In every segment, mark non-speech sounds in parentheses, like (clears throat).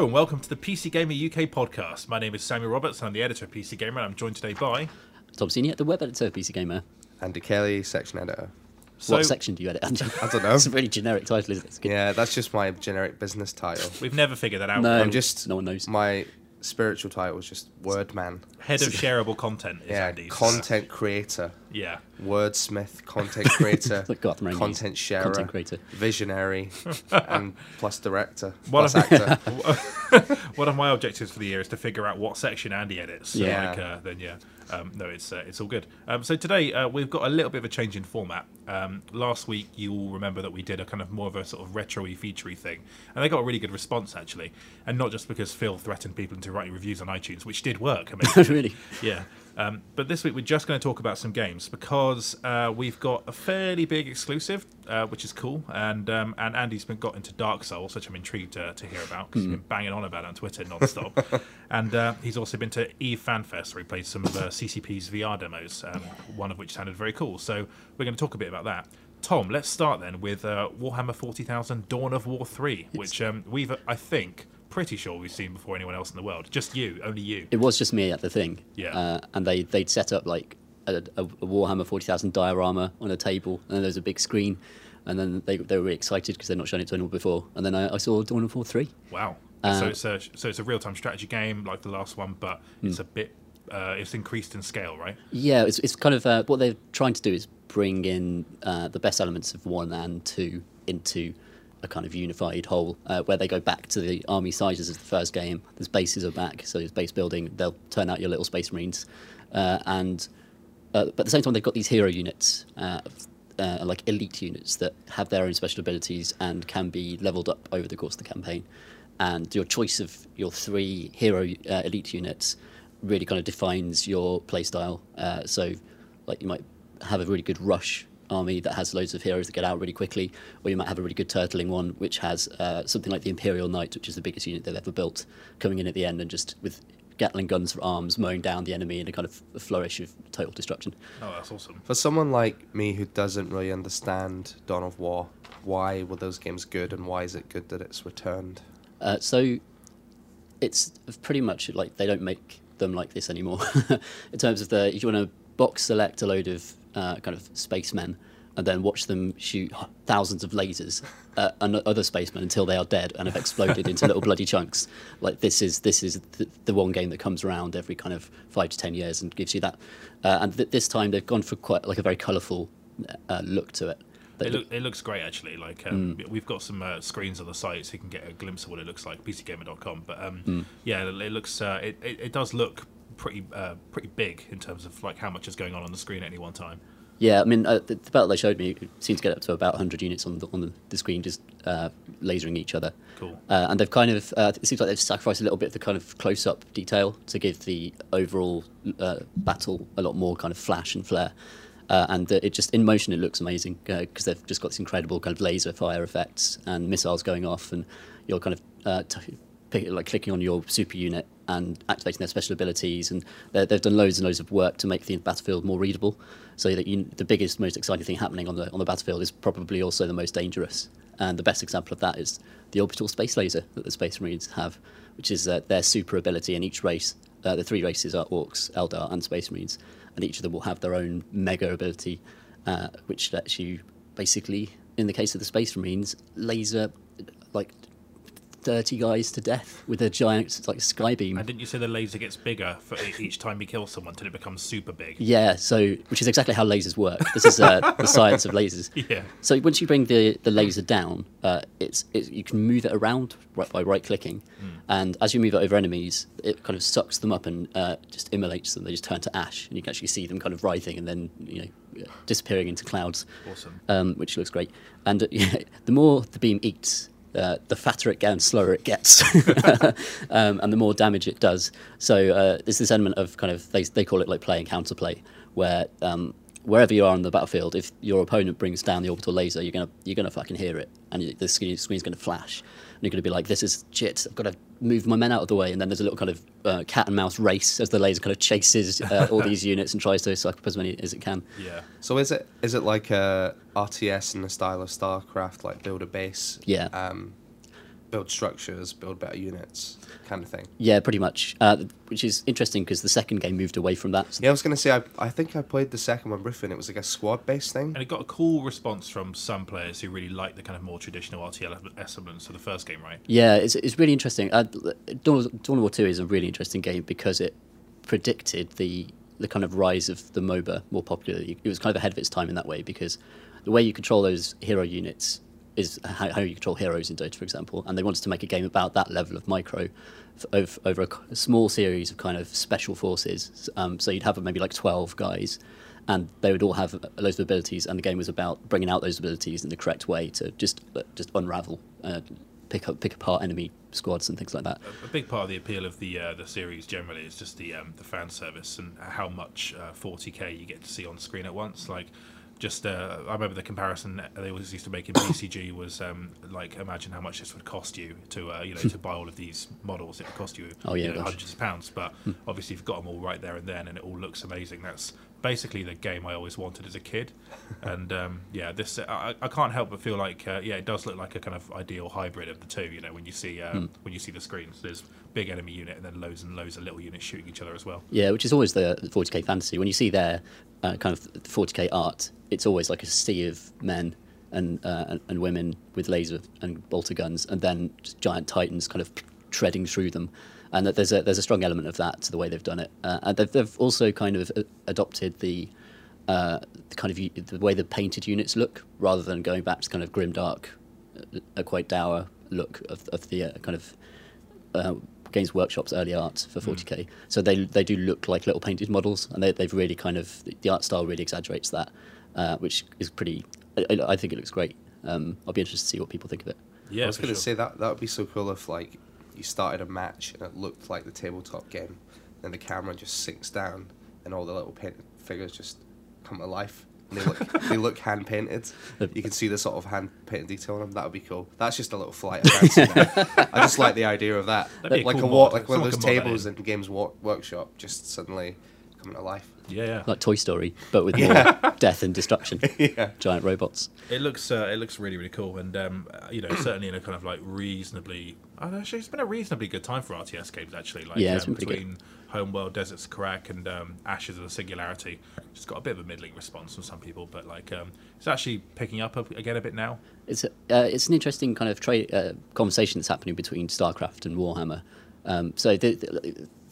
Hello and welcome to the PC Gamer UK podcast. My name is Samuel Roberts and I'm the editor of PC Gamer and I'm joined today by. Tom Senior, the web editor of PC Gamer. Andy Kelly, section editor. So what section do you edit, Andy? I don't know. (laughs) it's a really generic title, isn't it? Yeah, that's just my generic business title. we've never figured that out. No, I'm just no one knows. My spiritual title is just word man. Head of (laughs) shareable content is Yeah, Andy's. content creator, yeah. wordsmith, content (laughs) creator, Like Gotham content sharer, Content creator. visionary, (laughs) and plus director, One plus of- actor. One of my objectives for the year is to figure out what section Andy edits. So Yeah. Like, uh, then yeah. Um, no, it's uh, it's all good. Um, so today uh, we've got a little bit of a change in format. Um, last week you will remember that we did a kind of more of a sort of retro-y, featurey thing, and they got a really good response actually, and not just because Phil threatened people into writing reviews on iTunes, which did work. amazingly. (laughs) really? Yeah. Um, but this week we're just going to talk about some games because uh, we've got a fairly big exclusive, uh, which is cool, and um, and Andy's been got into Dark Souls, which I'm intrigued to, to hear about because he's been banging on about it on Twitter non-stop. (laughs) and uh, he's also been to Eve FanFest where he played some of uh, CCP's VR demos, um, one of which sounded very cool. So we're going to talk a bit about that. Tom, let's start then with uh, Warhammer 40,000 Dawn of War 3, which um, we've, I think, pretty sure we've seen before anyone else in the world. Just you, only you. It was just me at the thing. Yeah. Uh, and they, they'd set up like a, a, Warhammer 40,000 diorama on a table, and then there's a big screen. And then they, they were really excited because they'd not shown it to anyone before. And then I, I saw Dawn of War 3. Wow. Uh, so it's a so it's a real time strategy game like the last one, but it's a bit uh, it's increased in scale, right? Yeah, it's, it's kind of uh, what they're trying to do is bring in uh, the best elements of one and two into a kind of unified whole, uh, where they go back to the army sizes of the first game. There's bases are back, so there's base building. They'll turn out your little space marines, uh, and uh, but at the same time they've got these hero units. Uh, uh, like elite units that have their own special abilities and can be leveled up over the course of the campaign. And your choice of your three hero uh, elite units really kind of defines your playstyle. So, like, you might have a really good rush army that has loads of heroes that get out really quickly, or you might have a really good turtling one which has uh, something like the Imperial Knight, which is the biggest unit they've ever built, coming in at the end and just with Gatling guns for arms mowing down the enemy in a kind of flourish of total destruction. Oh, that's awesome. For someone like me who doesn't really understand Dawn of War, why were those games good, and why is it good that it's returned? Uh, so it's pretty much like they don't make them like this anymore. (laughs) in terms of the, if you want to box select a load of uh, kind of spacemen and then watch them shoot thousands of lasers at other spacemen until they are dead and have exploded into little bloody chunks. Like this is this is the, the one game that comes around every kind of five to ten years and gives you that. Uh, and th- this time they've gone for quite like a very colourful uh, look to it. It, look- it looks great actually. Like um, we've got some uh, screens on the site, so you can get a glimpse of what it looks like. PCGamer.com. But um, yeah, it, it looks uh, it, it, it does look pretty uh, pretty big in terms of like how much is going on on the screen at any one time. Yeah, I mean, uh, the, the battle they showed me seems to get up to about 100 units on the, on the, the screen, just uh, lasering each other. Cool. Uh, and they've kind of, uh, it seems like they've sacrificed a little bit of the kind of close up detail to give the overall uh, battle a lot more kind of flash and flare. Uh, and it just, in motion, it looks amazing because they've just got this incredible kind of laser fire effects and missiles going off, and you're kind of uh, t- pick, like clicking on your super unit and activating their special abilities. And they've done loads and loads of work to make the battlefield more readable, so that you, the biggest, most exciting thing happening on the on the battlefield is probably also the most dangerous. And the best example of that is the orbital space laser that the Space Marines have, which is uh, their super ability in each race. Uh, the three races are Orks, Eldar, and Space Marines, and each of them will have their own mega ability, uh, which lets you basically, in the case of the Space Marines, laser like 30 guys to death with a giant like sky beam. And didn't you say the laser gets bigger for each time you kill someone till it becomes super big? Yeah, so which is exactly how lasers work. This is uh, the science of lasers. (laughs) Yeah. So once you bring the, the laser down, uh, it's, you can move it around right, by right clicking, and as you move it over enemies, it kind of sucks them up and uh, just immolates them. They just turn to ash, and you can actually see them kind of writhing and then you know disappearing into clouds. Awesome. um, which looks great. And uh, yeah, (laughs) the more the beam eats, uh, the fatter it gets and slower it gets, (laughs) (laughs) um, and the more damage it does. So uh, there's this element of kind of they they call it like play playing counterplay, where um, wherever you are on the battlefield, if your opponent brings down the orbital laser, you're gonna you're gonna fucking hear it, and the screen, screen's gonna flash, and you're gonna be like, "This is shit! I've got to move my men out of the way." And then there's a little kind of uh, cat and mouse race as the laser kind of chases uh, (laughs) all these units and tries to suck up as many as it can. Yeah. So is it is it like a RTS in the style of StarCraft, like build a base? Yeah. Um, build structures, build better units, kind of thing. Yeah, pretty much. Uh, which is interesting because the second game moved away from that. So Yeah, I was gonna say I, I think I played the second one briefly and it was like a squad based thing. And it got a cool response from some players who really liked the kind of more traditional RTS elements of the first game, right? Yeah, it's, it's really interesting. Uh, Dawn, of- Dawn of War 2 is a really interesting game because it predicted the the kind of rise of the MOBA more popularly. It was kind of ahead of its time in that way because the way you control those hero units is how, how you control heroes in Dota, for example. And they wanted to make a game about that level of micro f- over, a small series of kind of special forces. Um, so you'd have maybe like 12 guys and they would all have loads of abilities, and the game was about bringing out those abilities in the correct way to just uh, just unravel, uh, pick up, pick apart enemy squads and things like that. A big part of the appeal of the uh, the series generally is just the um, the fan service and how much uh, 40k you get to see on screen at once. Like, just uh, I remember the comparison they always used to make in (coughs) PCG was um, like imagine how much this would cost you to uh, you know to buy all of these models. It would cost you, Oh, yeah, you know, hundreds of pounds, but obviously you've got them all right there and then, and it all looks amazing. That's basically the game I always wanted as a kid, (laughs) and um, yeah, this I, I can't help but feel like uh, yeah, it does look like a kind of ideal hybrid of the two. You know, when you see um, when you see the screens, there's big enemy unit and then loads and loads of little units shooting each other as well. Yeah, which is always the the 40k fantasy. When you see their uh, kind of 40k art, it's always like a sea of men and uh, and, and women with laser and bolter guns, and then just giant titans kind of treading through them. And that there's a there's a strong element of that to the way they've done it. Uh, and they've, they've also kind of uh, adopted the uh, the kind of u- the way the painted units look, rather than going back to kind of grim dark, uh, a quite dour look of of the uh, kind of uh, Games Workshop's early art for 40k. So they they do look like little painted models, and they, they've really kind of the art style really exaggerates that, uh, which is pretty. I, I- I think it looks great. Um, I'll be interested to see what people think of it. Yeah, I was gonna sure. say that that would be so cool if like you started a match and it looked like the tabletop game, then the camera just sinks down and all the little painted figures just come to life. And they look they look (laughs) hand painted. You can see the sort of hand painted detail on them. That would be cool. That's just a little flight of (laughs) fancy. I just like the idea of that. That'd be a like cool a walk, like one of those could mod that tables in. in Games Wo- Workshop just suddenly coming to life. Yeah, yeah. Like Toy Story, but with (laughs) more death and destruction. Yeah. Giant robots. It looks uh, it looks really really cool, and um, you know certainly in a kind of like reasonably. Know, actually, it's been a reasonably good time for RTS games actually. Like Yeah, it's um, between Homeworld, Deserts of Kharak, and um, Ashes of the Singularity, it's got a bit of a middling response from some people, but like um, it's actually picking up again a bit now. It's a, uh, it's an interesting kind of tra- uh, conversation that's happening between StarCraft and Warhammer. Um, so they,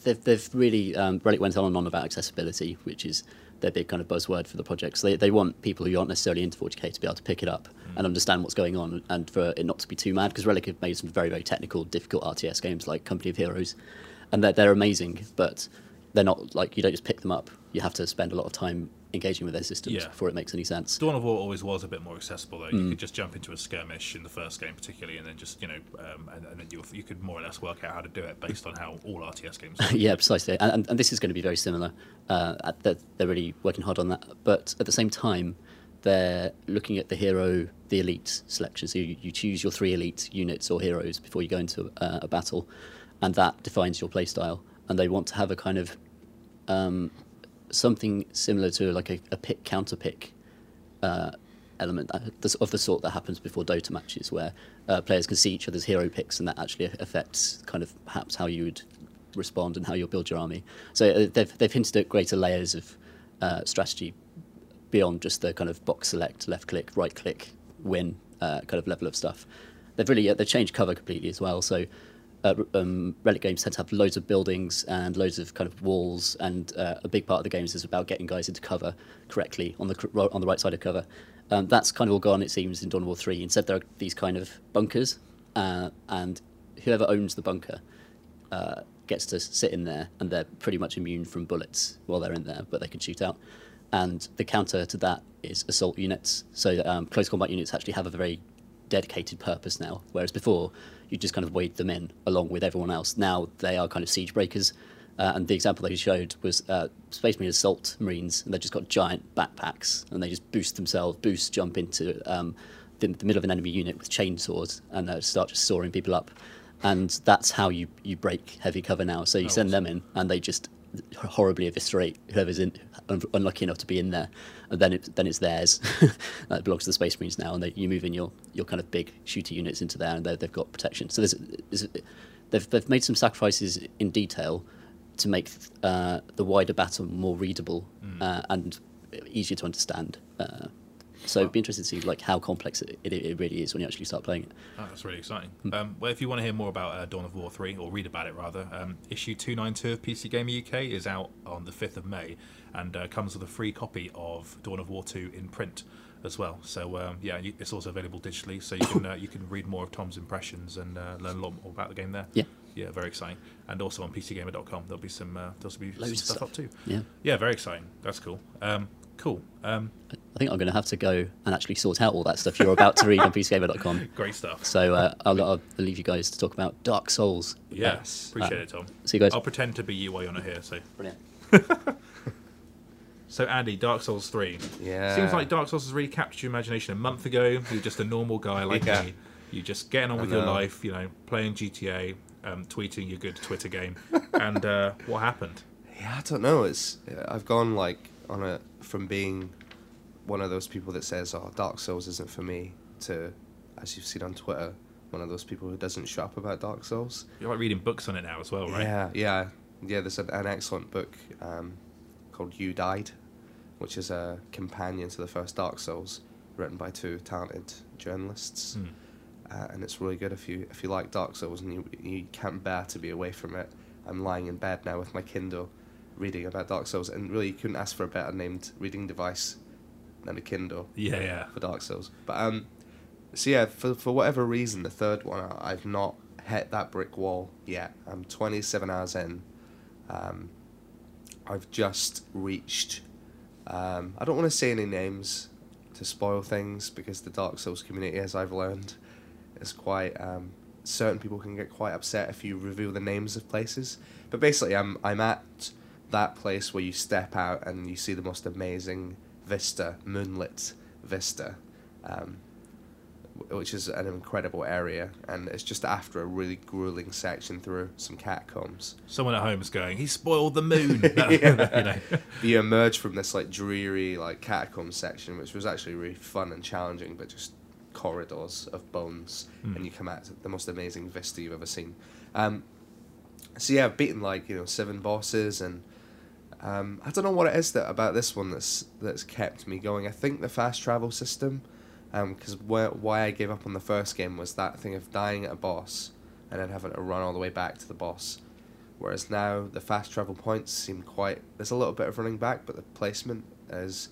they've, they've really um, Relic went on and on about accessibility, which is their big kind of buzzword for the project. So they, they want people who aren't necessarily into 40k to be able to pick it up hmm. and understand what's going on, and for it not to be too mad. Because Relic have made some very very technical, difficult RTS games like Company of Heroes, and they're, they're amazing, but they're not like you don't just pick them up. You have to spend a lot of time engaging with their systems Yeah. before it makes any sense. Dawn of War always was a bit more accessible though. You Mm. could just jump into a skirmish in the first game, particularly, and then just you know, um, and, and then you, you could more or less work out how to do it based on how all RTS games. work. (laughs) yeah, precisely. And, and, and this is going to be very similar. Uh, they're, they're really working hard on that. But at the same time, they're looking at the hero, the elite selection. So you, you choose your three elite units or heroes before you go into uh, a battle, and that defines your playstyle. And they want to have a kind of um, something similar to like a, a pick counter pick uh, element uh, of the sort that happens before Dota matches, where uh, players can see each other's hero picks, and that actually affects kind of perhaps how you would respond and how you'll build your army. So uh, they've they've hinted at greater layers of uh, strategy beyond just the kind of box select, left click, right click, win uh, kind of level of stuff. They've really they've changed cover completely as well. So uh, um, Relic games tend to have loads of buildings and loads of kind of walls, and uh, a big part of the games is about getting guys into cover correctly on the on the right side of cover. Um, that's kind of all gone, it seems, in Dawn of War Three. Instead, there are these kind of bunkers, uh, and whoever owns the bunker uh, gets to sit in there, and they're pretty much immune from bullets while they're in there, but they can shoot out. And the counter to that is assault units. So um, close combat units actually have a very dedicated purpose now, whereas before you just kind of wade them in along with everyone else. Now they are kind of siege breakers. Uh, and the example they showed was uh, Space Marine Assault Marines, and they've just got giant backpacks, and they just boost themselves, boost, jump into um, the, the middle of an enemy unit with chainsaws, and uh, start just sawing people up. And that's how you, you break heavy cover now. So you send them in, and they just horribly eviscerate whoever's in un- unlucky enough to be in there, and then it, then it's theirs. (laughs) that belongs to the Space Marines now, and they, you move in your, your kind of big shooter units into there, and they- they've got protection. So there's, there's they've they've made some sacrifices in detail to make uh, the wider battle more readable uh, and easier to understand. Uh, so it'd be interesting to see like how complex it, it, it really is when you actually start playing it. Oh, that's really exciting. Um, well, if you want to hear more about uh, Dawn of War 3, or read about it rather, um, issue 292 of PC Gamer UK is out on the 5th of May and uh, comes with a free copy of Dawn of War 2 in print as well. So, um, yeah, it's also available digitally, so you can (coughs) uh, you can read more of Tom's impressions and uh, learn a lot more about the game there. Yeah. Yeah, very exciting. And also on PCGamer.com, there'll be some uh, there'll be some Loads stuff, stuff. up too. Yeah. Yeah, very exciting. That's cool. Um, cool. Um, I think I'm going to have to go and actually sort out all that stuff you're about to read on (laughs) PCGamer.com. great stuff. So uh, I'll, I'll leave you guys to talk about Dark Souls. Yes, appreciate Uh, it, Tom. see you guys. I'll pretend to be you while you're not here. So, Brilliant. (laughs) so Andy, Dark Souls three. Yeah. Seems like Dark Souls has really captured your imagination a month ago. You're just a normal guy like Yeah. me. You're just getting on with your know. life, you know, playing GTA, um, tweeting your good Twitter game. and uh, what happened? (laughs) Yeah, I don't know. It's I've gone like on a from being one of those people that says, "Oh, Dark Souls isn't for me," to, as you've seen on Twitter, one of those people who doesn't shut up about Dark Souls. You're like reading books on it now as well, right? Yeah, yeah, yeah. There's an, an excellent book um, called "You Died," which is a companion to the first Dark Souls, written by two talented journalists. Hmm. uh, and it's really good if you if you like Dark Souls and you you can't bear to be away from it. I'm lying in bed now with my Kindle, reading about Dark Souls, and really you couldn't ask for a better named reading device than a Kindle Yeah, yeah. for Dark Souls. But um, so yeah, for for whatever reason, the third one I've not hit that brick wall yet. I'm 27 hours in. Um, I've just reached. Um, I don't want to say any names to spoil things because the Dark Souls community, as I've learned, is quite. Um, certain people can get quite upset if you reveal the names of places. But basically, I'm I'm at that place where you step out and you see the most amazing vista, moonlit vista, um, which is an incredible area, and it's just after a really grueling section through some catacombs. Someone at home is going, he spoiled the moon. (laughs) (laughs) Yeah. you know. you emerge from this like dreary like catacomb section, which was actually really fun and challenging, but just corridors of bones, Hmm. and you come out the most amazing vista you've ever seen. Um, so yeah, I've beaten like you know seven bosses, and um, I don't know what it is that about this one that's that's kept me going. I think the fast travel system, because why why I gave up on the first game was that thing of dying at a boss and then having to run all the way back to the boss. Whereas now the fast travel points seem quite. There's a little bit of running back, but the placement is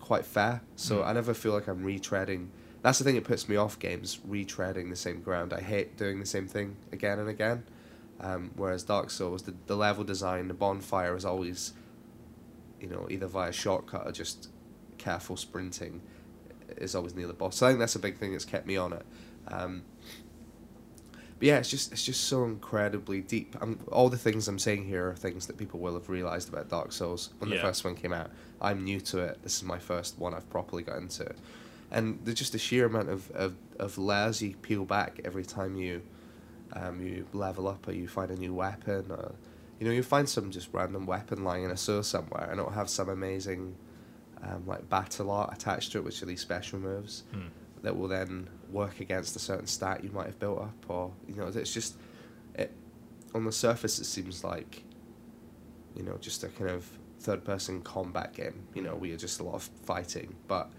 quite fair. So Mm. I never feel like I'm retreading. That's the thing that puts me off games, retreading the same ground. I hate doing the same thing again and again. Um, whereas Dark Souls, the, the level design, the bonfire is always, you know, either via shortcut or just careful sprinting, is always near the boss. So I think that's a big thing that's kept me on it. Um, but yeah, it's just it's just so incredibly deep. I'm, all the things I'm saying here are things that people will have realized about Dark Souls when the first one came out. I'm new to it. This is my first one I've properly got into and there's just a sheer amount of of, of layers you peel back every time you um, you level up or you find a new weapon or you know you find some just random weapon lying in a sewer somewhere and it'll have some amazing um, like battle art attached to it, which are these special moves Hmm. that will then work against a certain stat you might have built up, or you know, it's just it. On the surface, it seems like you know just a kind of third-person combat game. You know, where you're just a lot of fighting, but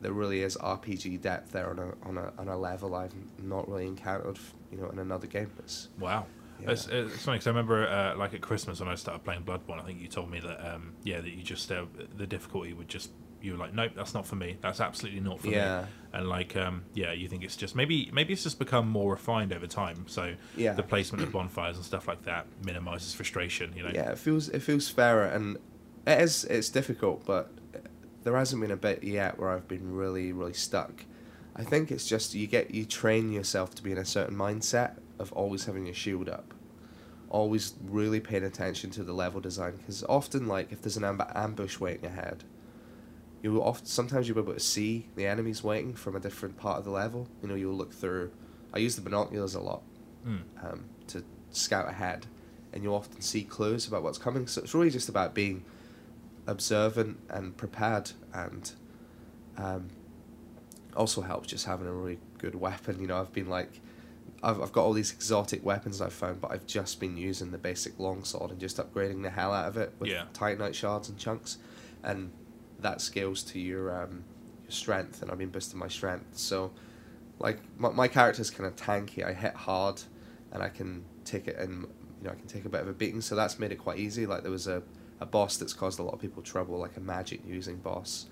there really is RPG depth there on a on a on a level I've not really encountered. You know, in another game. It's Wow. Yeah. It's, it's funny because I remember, uh, like at Christmas when I started playing Bloodborne, I think you told me that, um, yeah, that you just uh, the difficulty would just you were like, nope, that's not for me. That's absolutely not for Yeah. me. And like, um, yeah, you think it's just maybe maybe it's just become more refined over time. So Yeah. the placement of bonfires and stuff like that minimizes frustration. You know. Yeah, it feels it feels fairer, and it is it's difficult, but there hasn't been a bit yet where I've been really really stuck. I think it's just you get you train yourself to be in a certain mindset of always having your shield up, always really paying attention to the level design because often like if there's an amb- ambush waiting ahead, you will often sometimes you'll be able to see the enemies waiting from a different part of the level. You know, you'll look through. I use the binoculars a lot Mm. um, to scout ahead and you'll often see clues about what's coming. So it's really just about being observant and prepared, and um, also helps just having a really good weapon. You know, I've been like. I've, I've got all these exotic weapons I've found, but I've just been using the basic longsword and just upgrading the hell out of it with Yeah. titanite shards and chunks, and that scales to your um, your strength, and I've been boosting my strength. So, like my my character's kind of tanky. I hit hard, and I can take it and you know I can take a bit of a beating. So that's made it quite easy. Like there was a, a boss that's caused a lot of people trouble, like a magic using boss,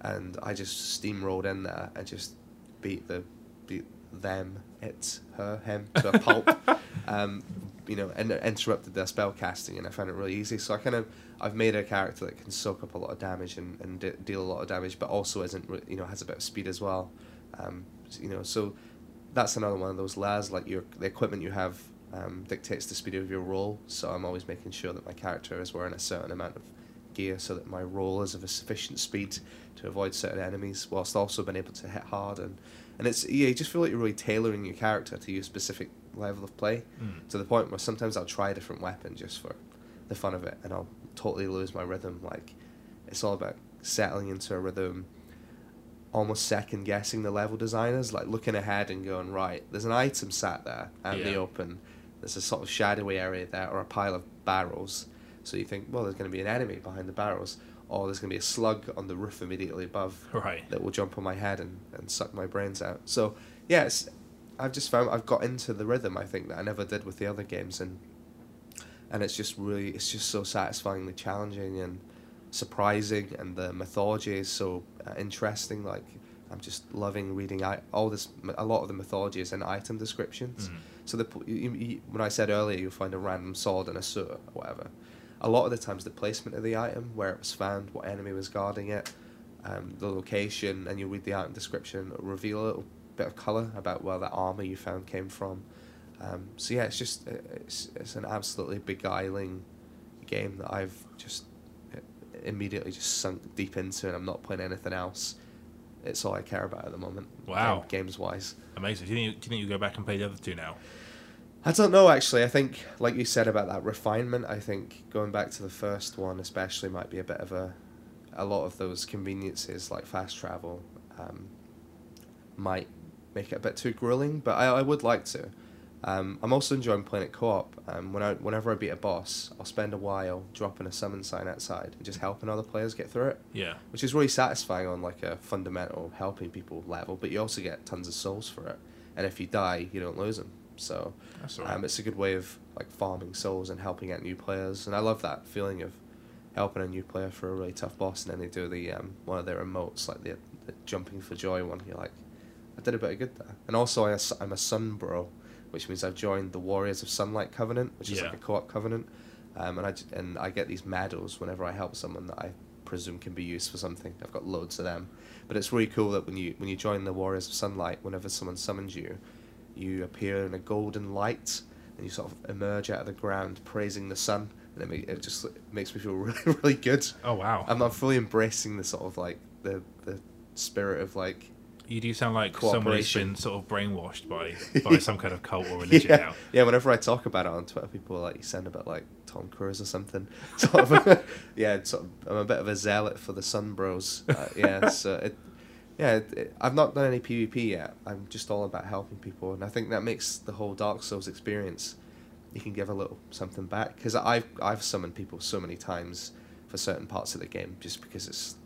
and I just steamrolled in there and just beat the beat them, it, her, him to a pulp. (laughs) um, you know, and interrupted their spell casting, and I found it really easy. So I kind of I've made a character that can soak up a lot of damage and, and de- deal a lot of damage, but also isn't re- you know has a bit of speed as well. Um, you know, so that's another one of those layers. Like your the equipment you have um, dictates the speed of your roll. So I'm always making sure that my character is wearing a certain amount of gear so that my roll is of a sufficient speed to avoid certain enemies, whilst also being able to hit hard and and it's yeah, you just feel like you're really tailoring your character to your specific level of play Mm. to the point where sometimes I'll try a different weapon just for the fun of it, and I'll totally lose my rhythm. Like it's all about settling into a rhythm, almost second guessing the level designers, like looking ahead and going right. There's an item sat there out in the open. There's a sort of shadowy area there, or a pile of barrels. So you think, well, there's going to be an enemy behind the barrels, or there's going to be a slug on the roof immediately above Right. that will jump on my head and, and suck my brains out. So yes, I've just found I've got into the rhythm I think that I never did with the other games and and it's just really it's just so satisfyingly challenging and surprising and the mythology is so uh, interesting like I'm just loving reading I, all this a lot of the mythology is in item descriptions. Mm. so the you, you, when I said earlier you'll find a random sword in a sewer or whatever. A lot of the times the placement of the item where it was found what enemy was guarding it um, the location and you read the item description it'll reveal a little bit of color about where that armor you found came from. Um, so yeah it's just it's, it's an absolutely beguiling game that I've just uh, immediately just sunk deep into and I'm not playing anything else it's all I care about at the moment Wow. games wise Amazing. Do you, think, do you think you go back and play the other two now? I don't know actually. I think, like you said about that refinement, I think going back to the first one especially might be a bit of a, a lot of those conveniences like fast travel, um, might make it a bit too grueling. But I, I would like to. Um, I'm also enjoying playing it co-op. Um, when I, whenever I beat a boss, I'll spend a while dropping a summon sign outside and just helping other players get through it, Yeah. which is really satisfying on like a fundamental helping people level. But you also get tons of souls for it, and if you die, you don't lose them. So right. um, it's a good way of like farming souls and helping out new players, and I love that feeling of helping a new player for a really tough boss, and then they do the um, one of their emotes, like the, the jumping for joy one. You're like, I did a bit of good there. And also, I, I'm a sun bro, which means I've joined the Warriors of Sunlight Covenant, which is Yeah. like a co-op covenant, um, and I and I get these medals whenever I help someone that I presume can be used for something. I've got loads of them, but it's really cool that when you when you join the Warriors of Sunlight, whenever someone summons you, you appear in a golden light and you sort of emerge out of the ground praising the sun and it, it just makes me feel (laughs) really really good Oh wow. I'm, I'm fully embracing the sort of like the the spirit of like you do sound like someone who's been sort of brainwashed by (laughs) by some kind of cult or religion yeah, now. yeah whenever I talk about it on Twitter people are like you sound a bit like Tom Cruise or something (laughs) sort of (laughs) yeah sort of, I'm a bit of a zealot for the Sun Bros uh, yeah so it yeah, it, it, I've not done any PvP yet. I'm just all about helping people, and I think that makes the whole Dark Souls experience. You can give a little something back because I've I've summoned people so many times for certain parts of the game just because it's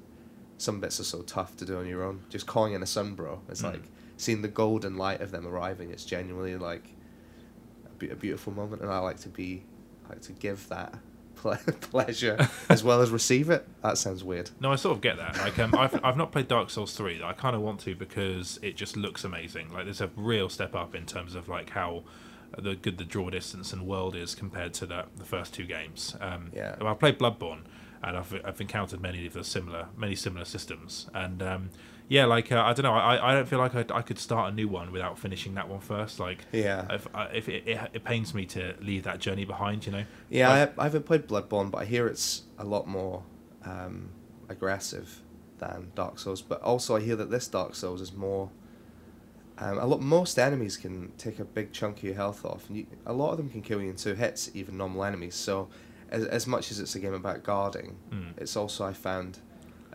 some bits are so tough to do on your own. Just calling in a sunbro, it's Mm. like seeing the golden light of them arriving. It's genuinely like a, be- a beautiful moment, and I like to be I like to give that (laughs) ple- pleasure (laughs) as well as receive it. That sounds weird. No, I sort of get that. Like, um, I've I've not played Dark Souls three. I kind of want to because it just looks amazing. Like, there's a real step up in terms of like how the good the draw distance and world is compared to the the first two games. Um, Yeah. I played Bloodborne, and I've I've encountered many of the similar many similar systems, and um, yeah, like uh, I don't know, I I don't feel like I, I could start a new one without finishing that one first. Like, Yeah. if if it, it, it pains me to leave that journey behind, you know. Yeah, Like- I, I haven't played Bloodborne, but I hear it's a lot more um, aggressive than Dark Souls. But also, I hear that this Dark Souls is more Um, a lot, most enemies can take a big chunk of your health off, and you, a lot of them can kill you in two hits, even normal enemies. So, as, as much as it's a game about guarding, Mm. it's also I found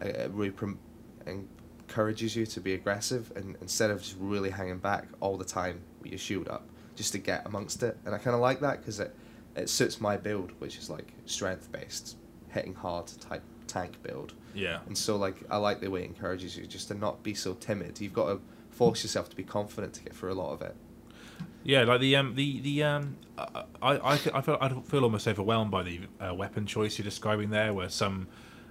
it really prom- encourages you to be aggressive, and instead of just really hanging back all the time with your shield up, just to get amongst it. And I kind of like that because it it suits my build, which is like strength based, hitting hard type tank build. Yeah. And so, like, I like the way it encourages you just to not be so timid. You've got to force yourself to be confident to get through a lot of it. Yeah, like the um the the um I I I feel I feel, almost overwhelmed by the uh, weapon choice you're describing there, where some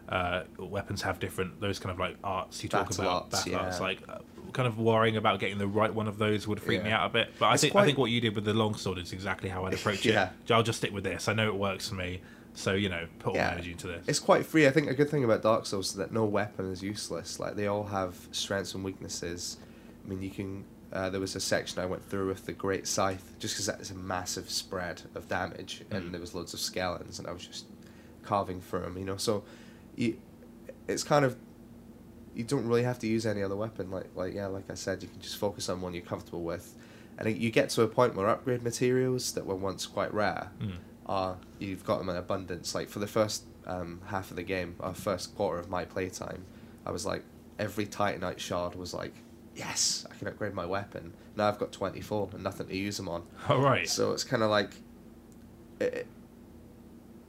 uh, weapons have different those kind of like arts you talk Battle about arts, battle yeah. arts. Like uh, kind of worrying about getting the right one of those would freak me out a bit. But I It's think I think what you did with the longsword is exactly how I'd approach (laughs) Yeah. it. I'll just stick with this. I know it works for me, so you know put all Yeah. my energy into this. It's quite free. I think a good thing about Dark Souls is that no weapon is useless. Like, they all have strengths and weaknesses. I mean, you can. Uh, there was a section I went through with the Great Scythe, just because that is a massive spread of damage, Mm. and there was loads of skeletons, and I was just carving through them, you know. So, you, it's kind of you don't really have to use any other weapon. Like like yeah, like I said, you can just focus on one you're comfortable with, and you get to a point where upgrade materials that were once quite rare Mm. are you've got them in abundance. Like for the first um, half of the game, our first quarter of my playtime, I was like every Titanite shard was like, yes, I can upgrade my weapon. Now I've got twenty four and nothing to use them on. All right. So it's kind of like, it,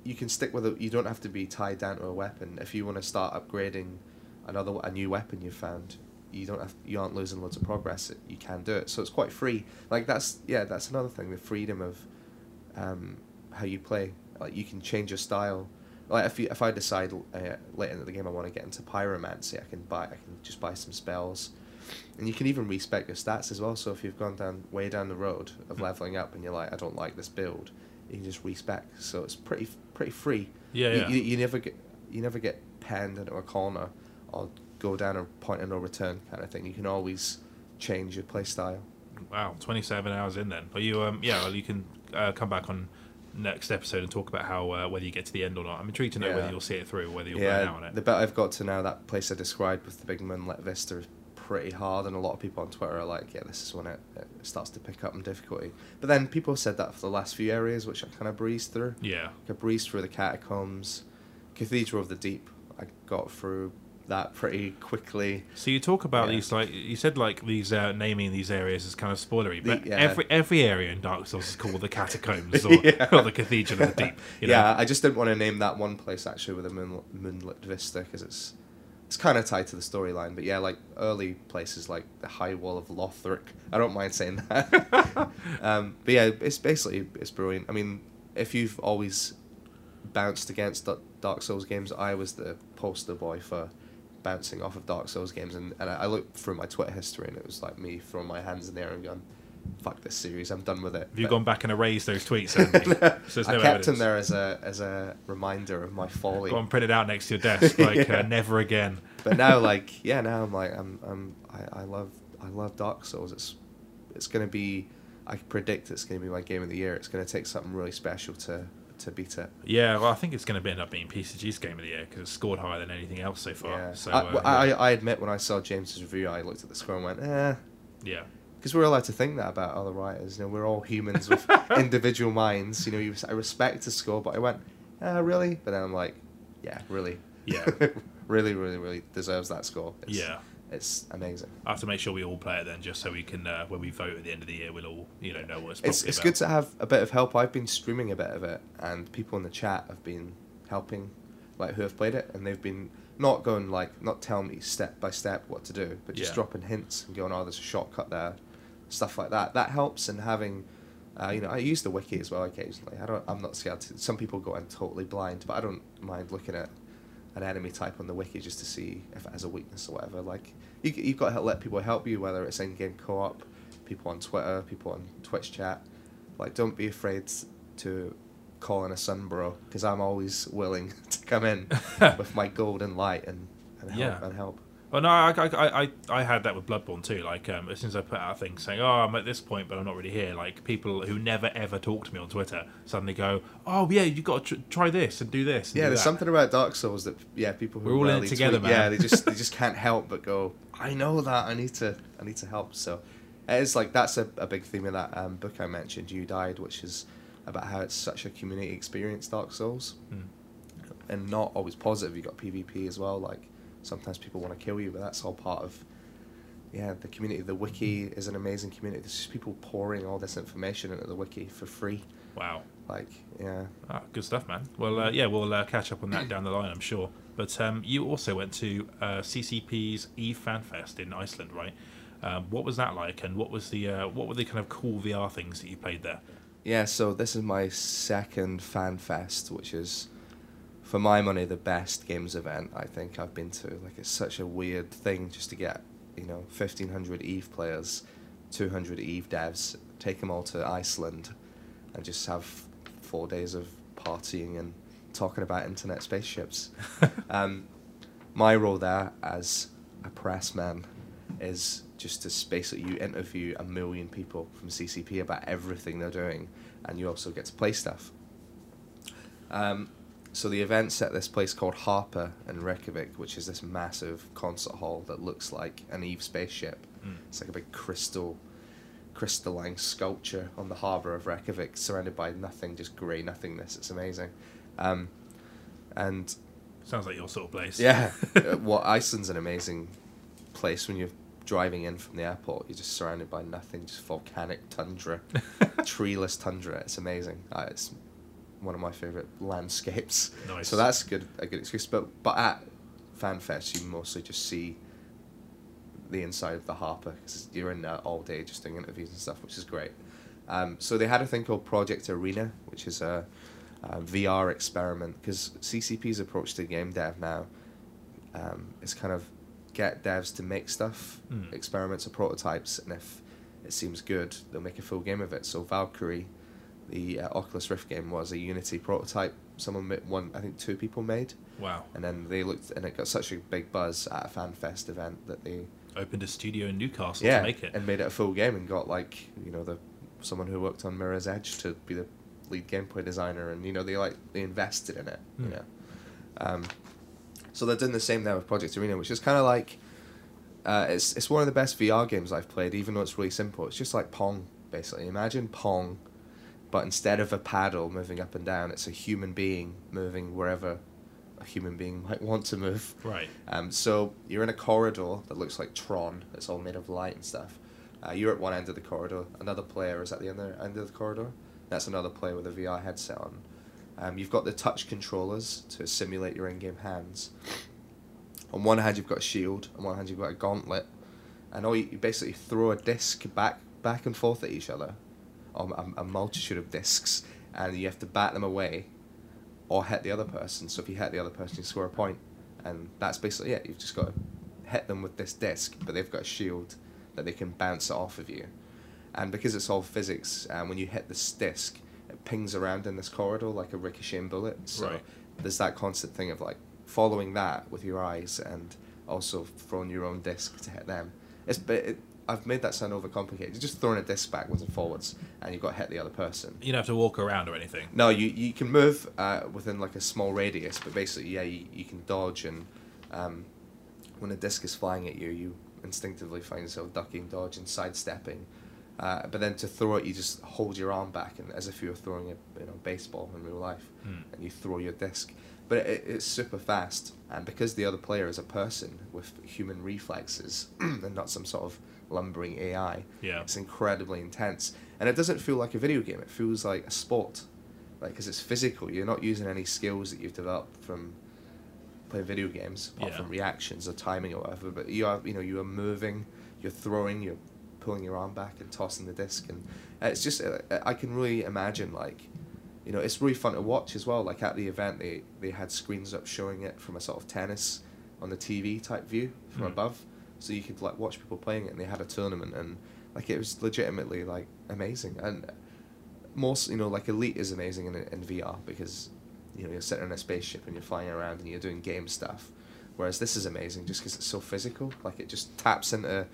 you can stick with it. You don't have to be tied down to a weapon. If you want to start upgrading another a new weapon you found, you don't have you aren't losing loads of progress. You can do it. So it's quite free. Like that's yeah, that's another thing. The freedom of um, how you play. Like you can change your style. Like if you, if I decide uh, late into the game I want to get into pyromancy, I can buy I can just buy some spells, and you can even respec your stats as well. So if you've gone down way down the road of Hmm. leveling up and you're like I don't like this build, you can just respec. So it's pretty pretty free. Yeah, You, yeah. you, you never get you never get penned into a corner or go down a point of no return kind of thing. You can always change your play style. Wow, 27 hours in then. Are you um yeah, well you can uh, come back on next episode and talk about how uh, whether you get to the end or not. I'm intrigued to know Yeah. whether you'll see it through or whether you'll burn out on Yeah, it. the bit I've got to now, that place I described with the big moonlit vista is pretty hard, and a lot of people on Twitter are like, "Yeah, this is when it, it starts to pick up in difficulty." But then people said that for the last few areas, which I kind of breezed through. yeah. I breezed through the catacombs, Cathedral of the Deep. I got through that pretty quickly. So you talk about Yeah. these like you said like these uh, naming these areas is kind of spoilery, The- but yeah. every every area in Dark Souls is called the catacombs (laughs) or, Yeah. or the Cathedral of the Deep. You know? yeah, I just didn't want to name that one place actually with a moon, moonlit vista because it's it's kind of tied to the storyline. But yeah, like early places like the High Wall of Lothric. I don't mind saying that. (laughs) um, but yeah, it's basically it's brilliant. I mean, if you've always bounced against Da- Dark Souls games, I was the poster boy for bouncing off of Dark Souls games, and, and I I looked through my Twitter history, and it was like me throwing my hands in the air and going, "Fuck this series, I'm done with it." Have you But- gone back and erased those tweets? haven't? So (laughs) there's I no kept evidence. him there as a as a reminder of my folly. Go and print it out next to your desk, (laughs) like Yeah. uh, never again. But now, (laughs) like, yeah, now I'm like, I'm, I'm, I, I love, I love Dark Souls. It's, it's gonna be, I predict it's gonna be my game of the year. It's gonna take something really special to, to beat it. Yeah, well, I think it's going to end up being PCG's game of the year because it's scored higher than anything else so far. Yeah. So I, uh, I, I admit when I saw James's review, I looked at the score and went, eh, yeah. Because we're allowed to think that about other writers. You know, we're all humans with (laughs) individual minds. You know, you, I respect the score, but I went, ah, really? But then I'm like, yeah, really. Yeah. (laughs) really, really, really deserves that score. It's, Yeah. It's amazing. I have to make sure we all play it then, just so we can, uh, when we vote at the end of the year, we'll all, you know, know what it's. It's, it's about. good to have a bit of help. I've been streaming a bit of it, and people in the chat have been helping, like who have played it, and they've been not going like not telling me step by step what to do, but just Yeah. dropping hints and going, "Oh, there's a shortcut there," stuff like that. That helps, and having, uh, you know, I use the wiki as well occasionally. I don't. I'm not scared to. Some people go in totally blind, but I don't mind looking at an enemy type on the wiki just to see if it has a weakness or whatever. Like you, you've got to let people help you, whether it's in-game co-op, people on Twitter, people on Twitch chat. Like, don't be afraid to call in a sunbro because I'm always willing (laughs) to come in (laughs) with my golden light and, and help Yeah. and help. Well, no, I, I, I, I had that with Bloodborne too. Like, um, as soon as I put out a thing saying, "Oh, I'm at this point, but I'm not really here," like people who never ever talk to me on Twitter suddenly go, "Oh, yeah, you've got to tr- try this and do this." And Yeah, do there's that." something about Dark Souls that yeah, people who We're all in it together, tweet, Yeah, they just they (laughs) just can't help but go. I know that I need to I need to help. So it is like that's a, a big theme of that um, book I mentioned. You died, which is about how it's such a community experience. Dark Souls, Mm. and not always positive. You've got PvP as well. Like sometimes people want to kill you, but that's all part of yeah the community. The wiki is an amazing community. There's just people pouring all this information into the wiki for free. Wow. Like yeah, Ah, good stuff, man. Well, uh, yeah, we'll uh, catch up on that down the line, I'm sure. But um, you also went to uh, CCP's Eve Fan Fest in Iceland, right? Um, what was that like, and what was the uh, what were the kind of cool VR things that you played there? Yeah, so this is my second fan fest, which is, for my money, the best games event I think I've been to. Like, it's such a weird thing just to get, you know, 1,500 EVE players, 200 EVE devs, take them all to Iceland, and just have four days of partying and talking about internet spaceships. (laughs) um, my role there as a press man is just to basically you interview a million people from CCP about everything they're doing, and you also get to play stuff. Um, so the event's at this place called Harpa in Reykjavik, which is this massive concert hall that looks like an Eve spaceship. Mm. It's like a big crystal, crystalline sculpture on the harbour of Reykjavik, surrounded by nothing, just grey nothingness. It's amazing. Um, and Sounds like your sort of place. yeah, (laughs) uh, well, Iceland's an amazing place when you're driving in from the airport. You're just surrounded by nothing, just volcanic tundra, (laughs) treeless tundra. It's amazing. Uh, it's one of my favorite landscapes. Nice. So that's good, a good excuse. But but at FanFest, you mostly just see the inside of the Harpa because you're in there all day just doing interviews and stuff, which is great. Um, so they had a thing called Project Arena, which is a, a VR experiment because CCP's approach to game dev now um, is kind of get devs to make stuff, Mm. experiments or prototypes, and if it seems good, they'll make a full game of it. So Valkyrie, the uh, Oculus Rift game, was a Unity prototype. Someone made one, I think two people made, Wow. and then they looked, and it got such a big buzz at a FanFest event that they Opened a studio in Newcastle yeah to make it. and made it a full game and got like you know the someone who worked on Mirror's Edge to be the lead gameplay designer, and you know they like they invested in it, you Hmm. know. Um, so they're doing the same there with Project Arena, which is kind of like uh, it's it's one of the best VR games I've played, even though it's really simple. It's just like Pong, basically. Imagine Pong, but instead of a paddle moving up and down, it's a human being moving wherever a human being might want to move. Right. Um, so you're in a corridor that looks like Tron. It's all made of light and stuff. Uh, you're at one end of the corridor. Another player is at the other end of the corridor. That's another player with a VR headset on. Um, you've got the touch controllers to simulate your in-game hands. On one hand, you've got a shield. On one hand, you've got a gauntlet, and all you, you basically throw a disc back back and forth at each other, or a, a multitude of discs, and you have to bat them away, or hit the other person. So if you hit the other person, you score a point, and that's basically it. You've just got to hit them with this disc, but they've got a shield that they can bounce it off of you, and because it's all physics, um, when you hit this disc, it pings around in this corridor like a ricocheting bullet. So Right. there's that constant thing of like following that with your eyes and also throwing your own disc to hit them. It's but it, I've made that sound overcomplicated. You're just throwing a disc backwards and forwards, and you've got to hit the other person. You don't have to walk around or anything. No, you you can move uh, within like a small radius, but basically, yeah, you, you can dodge and um, when a disc is flying at you, you instinctively find yourself ducking, dodging, sidestepping. Uh, but then to throw it, you just hold your arm back, and as if you were throwing a you know baseball in real life, Hmm. and you throw your disc. But it, it's super fast, and because the other player is a person with human reflexes (clears throat) and not some sort of lumbering AI, Yeah. it's incredibly intense, and it doesn't feel like a video game. It feels like a sport, like because it's physical. You're not using any skills that you've developed from playing video games, apart Yeah. from reactions or timing or whatever. But you are, you know, you are moving, you're throwing, you're pulling your arm back and tossing the disc, and uh, it's just uh, I can really imagine like. You know, it's really fun to watch as well. Like at the event, they, they had screens up showing it from a sort of tennis on the TV type view from Hmm. above, so you could like watch people playing it. And they had a tournament, and like it was legitimately like amazing. And most, you know, like Elite is amazing in in VR because you know you're sitting in a spaceship and you're flying around and you're doing game stuff. Whereas this is amazing just because it's so physical. Like it just taps into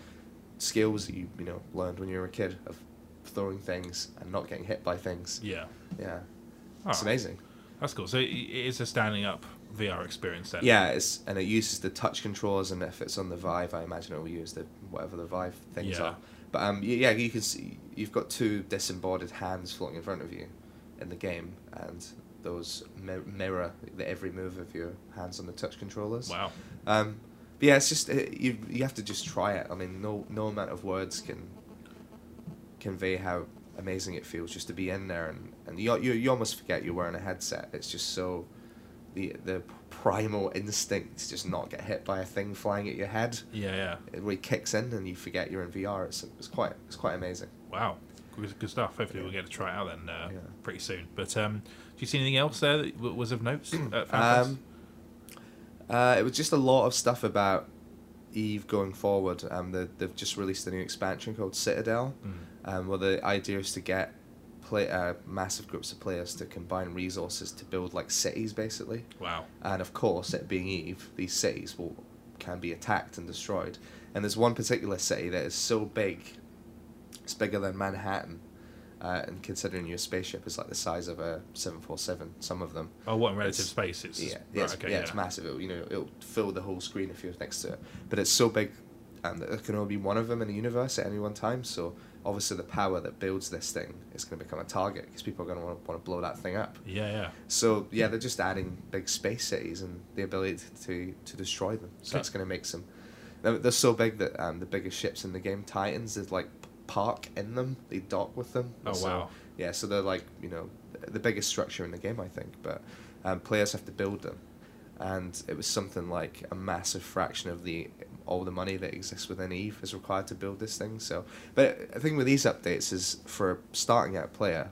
skills that you you know learned when you were a kid of throwing things and not getting hit by things. Yeah. Yeah, Oh, it's amazing. That's cool. So it it is a standing up VR experience then. Yeah, it's and it uses the touch controllers, and if it's on the Vive, I imagine it will use the whatever the Vive things Yeah. are. But um, yeah, you can see you've got two disembodied hands floating in front of you in the game, and those mi- mirror the every move of your hands on the touch controllers. Wow. Um, but yeah, it's just uh, you you have to just try it. I mean, no no amount of words can convey how amazing it feels just to be in there, and, and you, you you almost forget you're wearing a headset. It's just so the the primal instinct to just not get hit by a thing flying at your head. Yeah, yeah. It really kicks in, and you forget you're in VR. It's it's quite it's quite amazing. Wow. Good, good stuff. Hopefully, we'll get to try it out then uh, Yeah. pretty soon. But um, do you see anything else there that was of note? (clears throat) at Um, uh, it was just a lot of stuff about Eve going forward. Um, the, they've just released a new expansion called Citadel, Mm. um, where the idea is to get play uh, massive groups of players to combine resources to build like cities, basically. Wow. And of course, it being Eve, these cities will can be attacked and destroyed. And there's one particular city that is so big, it's bigger than Manhattan. Uh, and considering your spaceship is like the size of a 747, some of them. Oh, what in relative space? It's Yeah, right, yeah, it's, okay, yeah, it's massive. It'll, you know, it'll fill the whole screen if you're next to it. But it's so big, um, that there can only be one of them in the universe at any one time. So obviously, the power that builds this thing is going to become a target because people are going to want to blow that thing up. Yeah, yeah. So yeah, they're just adding big space cities and the ability to to destroy them. So Okay. that's going to make some. They're, they're so big that um, the biggest ships in the game, Titans, is like park in them. They dock with them. Oh, So, wow. Yeah, so they're like you know the biggest structure in the game, I think. But um, players have to build them, and it was something like a massive fraction of the all the money that exists within Eve is required to build this thing. So, but the thing with these updates is for starting out player,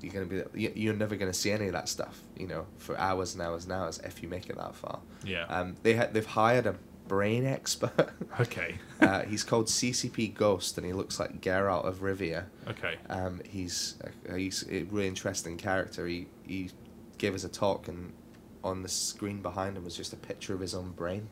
you're gonna be you- you're never gonna see any of that stuff, you know, for hours and hours and hours if you make it that far. Yeah. Um, they ha- they've hired a brain expert. (laughs) okay. (laughs) uh, he's called CCP Ghost, and he looks like Geralt of Rivia. Okay. Um, he's uh, he's a really interesting character. He he gave us a talk, and on the screen behind him was just a picture of his own brain,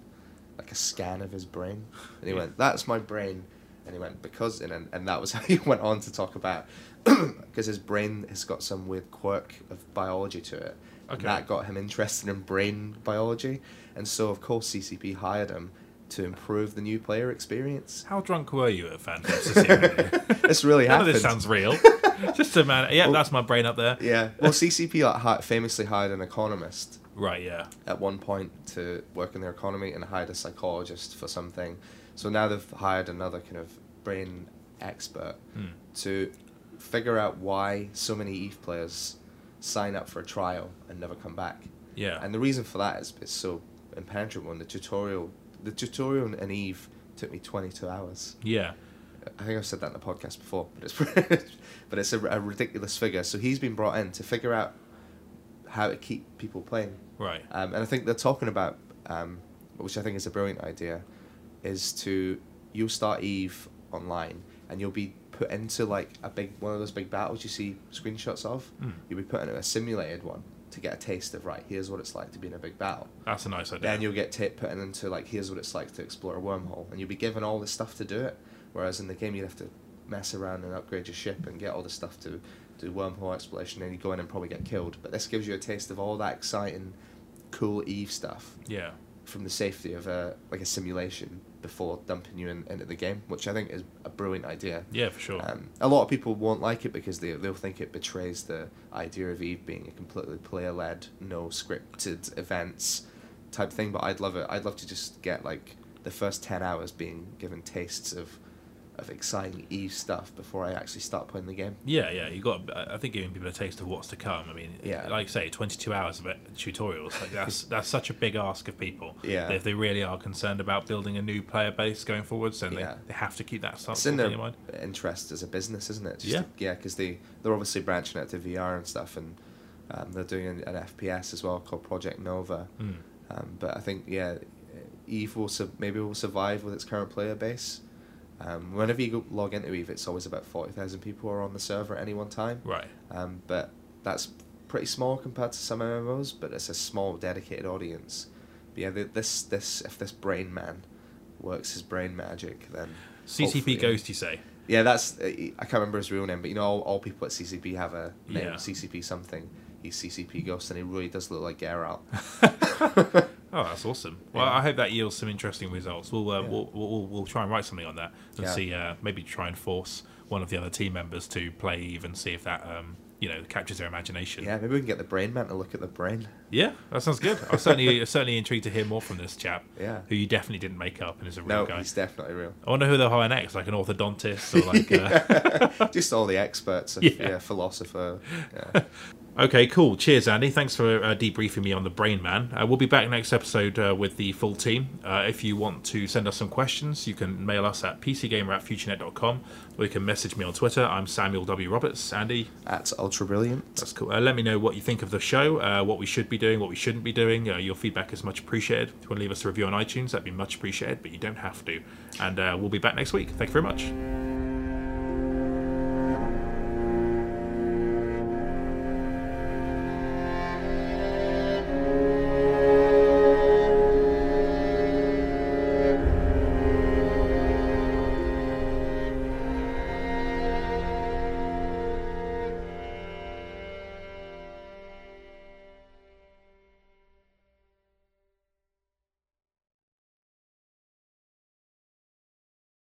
like a scan of his brain. And he went, "That's my brain," and he went because, and and, that was (laughs) how he went on to talk about (clears throat) because his brain has got some weird quirk of biology to it. And that got him interested in brain biology, and so of course CCP hired him to improve the new player experience. How drunk were you at FanFest (laughs) this really None of happened. this sounds real. (laughs) Just a man. Yeah, Well- that's my brain up there. Yeah. Well, CCP like, uh, famously hired an economist Right. Yeah. at one point to work in their economy and hired a psychologist for something. So now they've hired another kind of brain expert Hmm. to figure out why so many EVE players sign up for a trial and never come back. Yeah. And the reason for that is it's so impenetrable. And the tutorial, the tutorial in EVE took me 22 hours. yeah. I think I've said that in the podcast before, but it's (laughs) but it's a, a ridiculous figure. So he's been brought in to figure out how to keep people playing. Right. Um, and I think they're talking about, um, which I think is a brilliant idea, is to you'll start Eve online and you'll be put into like a big one of those big battles you see screenshots of. Mm. You'll be put into a simulated one to get a taste of right. Here's what it's like to be in a big battle. That's a nice idea. Then you'll get t- put into like here's what it's like to explore a wormhole, and you'll be given all this stuff to do it. Whereas in the game you'd have to mess around and upgrade your ship and get all the stuff to do wormhole exploration, and you go in and probably get killed. But this gives you a taste of all that exciting, cool Eve stuff yeah. from the safety of a like a simulation before dumping you in, into the game, which I think is a brilliant idea. Yeah, for sure. Um, a lot of people won't like it because they they'll think it betrays the idea of Eve being a completely player led, no scripted events type thing. But I'd love it. I'd love to just get like the first ten hours being given tastes of of exciting Eve stuff before I actually start playing the game. Yeah, yeah, you got. I think giving people a taste of what's to come. I mean, Yeah. like you say, twenty-two hours of it, tutorials. Like that's (laughs) that's such a big ask of people. Yeah. if they really are concerned about building a new player base going forwards, then Yeah. they, they have to keep that stuff in their mind. interest as a business, isn't it? Just Yeah. to- yeah, because they they're obviously branching out to VR and stuff, and um, they're doing an, an FPS as well called Project Nova. Mm. Um, but I think yeah, Eve will su- maybe will survive with its current player base. Um, whenever you log into Eve, it's always about forty thousand people are on the server at any one time. Right. Um, but that's pretty small compared to some MMOs, but it's a small dedicated audience. But yeah, this this if this brain man works his brain magic, then CCP Ghost, you say? yeah, that's uh, I can't remember his real name, but you know, all, all people at CCP have a name, Yeah. CCP something. He's CCP Ghost, and he really does look like Geralt. (laughs) (laughs) Oh, that's awesome. Well, Yeah. I hope that yields some interesting results. We'll, uh, Yeah. we'll, we'll we'll try and write something on that and Yeah. see uh, maybe try and force one of the other team members to play Eve and see if that um, you know captures their imagination. Yeah, maybe we can get the brain man to look at the brain. Yeah, that sounds good. I'm certainly (laughs) certainly intrigued to hear more from this chap. Yeah. who you definitely didn't make up and is a real No, guy. he's definitely real. I wonder who they'll hire next, like an orthodontist or like. (laughs) Uh... Just all the experts, (laughs) Yeah. yeah, philosopher. Okay, cool. Cheers, Andy. Thanks for uh, debriefing me on the Brain Man. Uh, we'll be back next episode uh, with the full team. Uh, if you want to send us some questions, you can mail us at pcgamer at futurenet.com or you can message me on Twitter. I'm Samuel W. Roberts. Andy, at ultra brilliant. that's cool. Uh, let me know what you think of the show, uh, what we should be doing, what we shouldn't be doing. Uh, your feedback is much appreciated. If you want to leave us a review on iTunes, that'd be much appreciated, but you don't have to. And uh, we'll be back next week. Thank you very much.